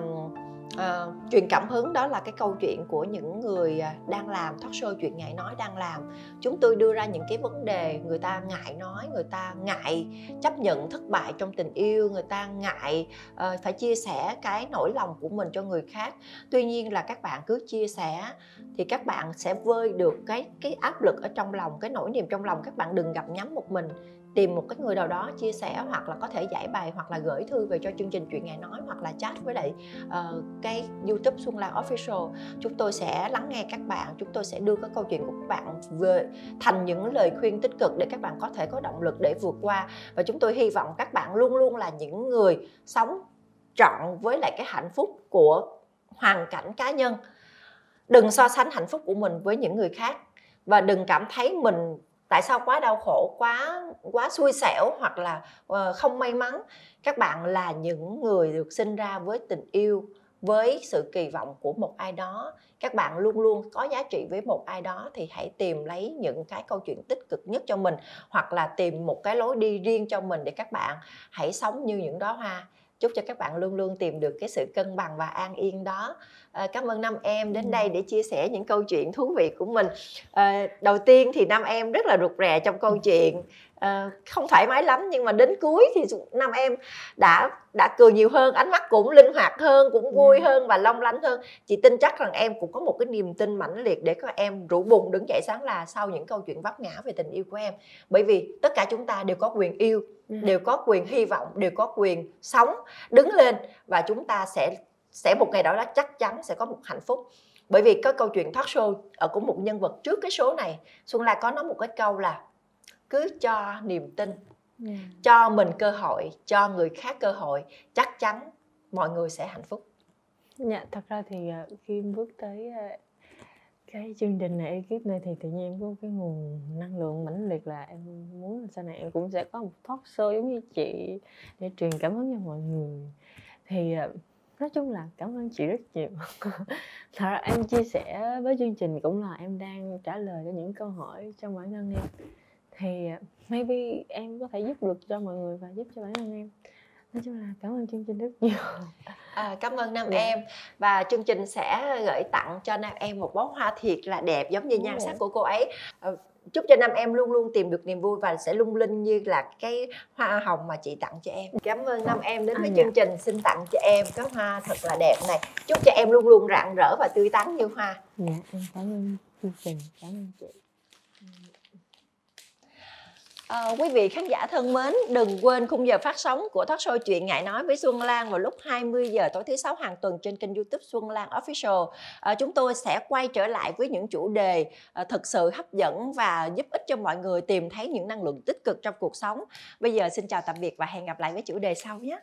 uh, truyền cảm hứng đó là cái câu chuyện của những người à, đang làm thoát show chuyện ngại nói đang làm. Chúng tôi đưa ra những cái vấn đề người ta ngại nói người ta ngại chấp nhận thất bại trong tình yêu người ta ngại uh, phải chia sẻ cái nỗi lòng của mình cho người khác. Tuy nhiên là các bạn cứ chia sẻ thì các bạn sẽ vơi được cái cái áp lực ở trong lòng cái nỗi niềm trong lòng. Các bạn đừng gặp nhắm một mình tìm một cái người nào đó chia sẻ hoặc là có thể giải bài hoặc là gửi thư về cho chương trình chuyện ngày nói hoặc là chat với lại uh, cái youtube xuân lan official. Chúng tôi sẽ lắng nghe các bạn chúng tôi sẽ đưa cái câu chuyện của các bạn về thành những lời khuyên tích cực để các bạn có thể có động lực để vượt qua. Và chúng tôi hy vọng các bạn luôn luôn là những người sống trọn với lại cái hạnh phúc của hoàn cảnh cá nhân. Đừng so sánh hạnh phúc của mình với những người khác và đừng cảm thấy mình tại sao quá đau khổ, quá quá xui xẻo hoặc là ờ, không may mắn? Các bạn là những người được sinh ra với tình yêu, với sự kỳ vọng của một ai đó. Các bạn luôn luôn có giá trị với một ai đó thì hãy tìm lấy những cái câu chuyện tích cực nhất cho mình hoặc là tìm một cái lối đi riêng cho mình để các bạn hãy sống như những đóa hoa chúc cho các bạn luôn luôn tìm được cái sự cân bằng và an yên đó. À, cảm ơn năm em đến đây để chia sẻ những câu chuyện thú vị của mình. À, đầu tiên thì năm em rất là rụt rè trong câu chuyện à, không thoải mái lắm nhưng mà đến cuối thì năm em đã đã cười nhiều hơn ánh mắt cũng linh hoạt hơn cũng vui hơn và long lanh hơn. Chị tin chắc rằng em cũng có một cái niềm tin mãnh liệt để có em rủ bùng đứng dậy sáng là sau những câu chuyện vấp ngã về tình yêu của em. Bởi vì tất cả chúng ta đều có quyền yêu đều có quyền hy vọng đều có quyền sống đứng lên và chúng ta sẽ sẽ một ngày đó đó chắc chắn sẽ có một hạnh phúc. Bởi vì có câu chuyện talk show ở của một nhân vật trước cái số này xuân la có nói một cái câu là cứ cho niềm tin yeah. Dạ. cho mình cơ hội cho người khác cơ hội chắc chắn mọi người sẽ hạnh phúc dạ thật ra thì ờ, khi bước tới ờ, cái chương trình này ekip này thì tự nhiên em có cái nguồn năng lượng mãnh liệt là em muốn sau này em cũng sẽ có một talk show giống như chị để truyền cảm hứng cho mọi người thì ờ, nói chung là cảm ơn chị rất nhiều [LAUGHS] thật ra em chia sẻ với chương trình cũng là em đang trả lời cho những câu hỏi trong bản thân em thì à, maybe em có thể giúp được cho mọi người và giúp cho bản thân em. Nói chung là cảm ơn chương trình rất nhiều. À, cảm ơn nam yeah. Dạ. em. Và chương trình sẽ gửi tặng cho nam em một bó hoa thiệt là đẹp giống như nhan sắc của cô ấy. Ờ, chúc cho năm em luôn luôn tìm được niềm vui và sẽ lung linh như là cái hoa hồng mà chị tặng cho em. Cảm ơn năm em đến với à, chương dạ. trình xin tặng cho em cái hoa thật là đẹp này. Chúc cho em luôn luôn rạng rỡ và tươi tắn như hoa. Dạ em cảm ơn chương trình. Cảm ơn chị À, quý vị khán giả thân mến, đừng quên khung giờ phát sóng của Thoát show chuyện ngại nói với Xuân Lan vào lúc 20 giờ tối thứ sáu hàng tuần trên kênh YouTube Xuân Lan Official. À, chúng tôi sẽ quay trở lại với những chủ đề à, thực sự hấp dẫn và giúp ích cho mọi người tìm thấy những năng lượng tích cực trong cuộc sống. Bây giờ xin chào tạm biệt và hẹn gặp lại với chủ đề sau nhé.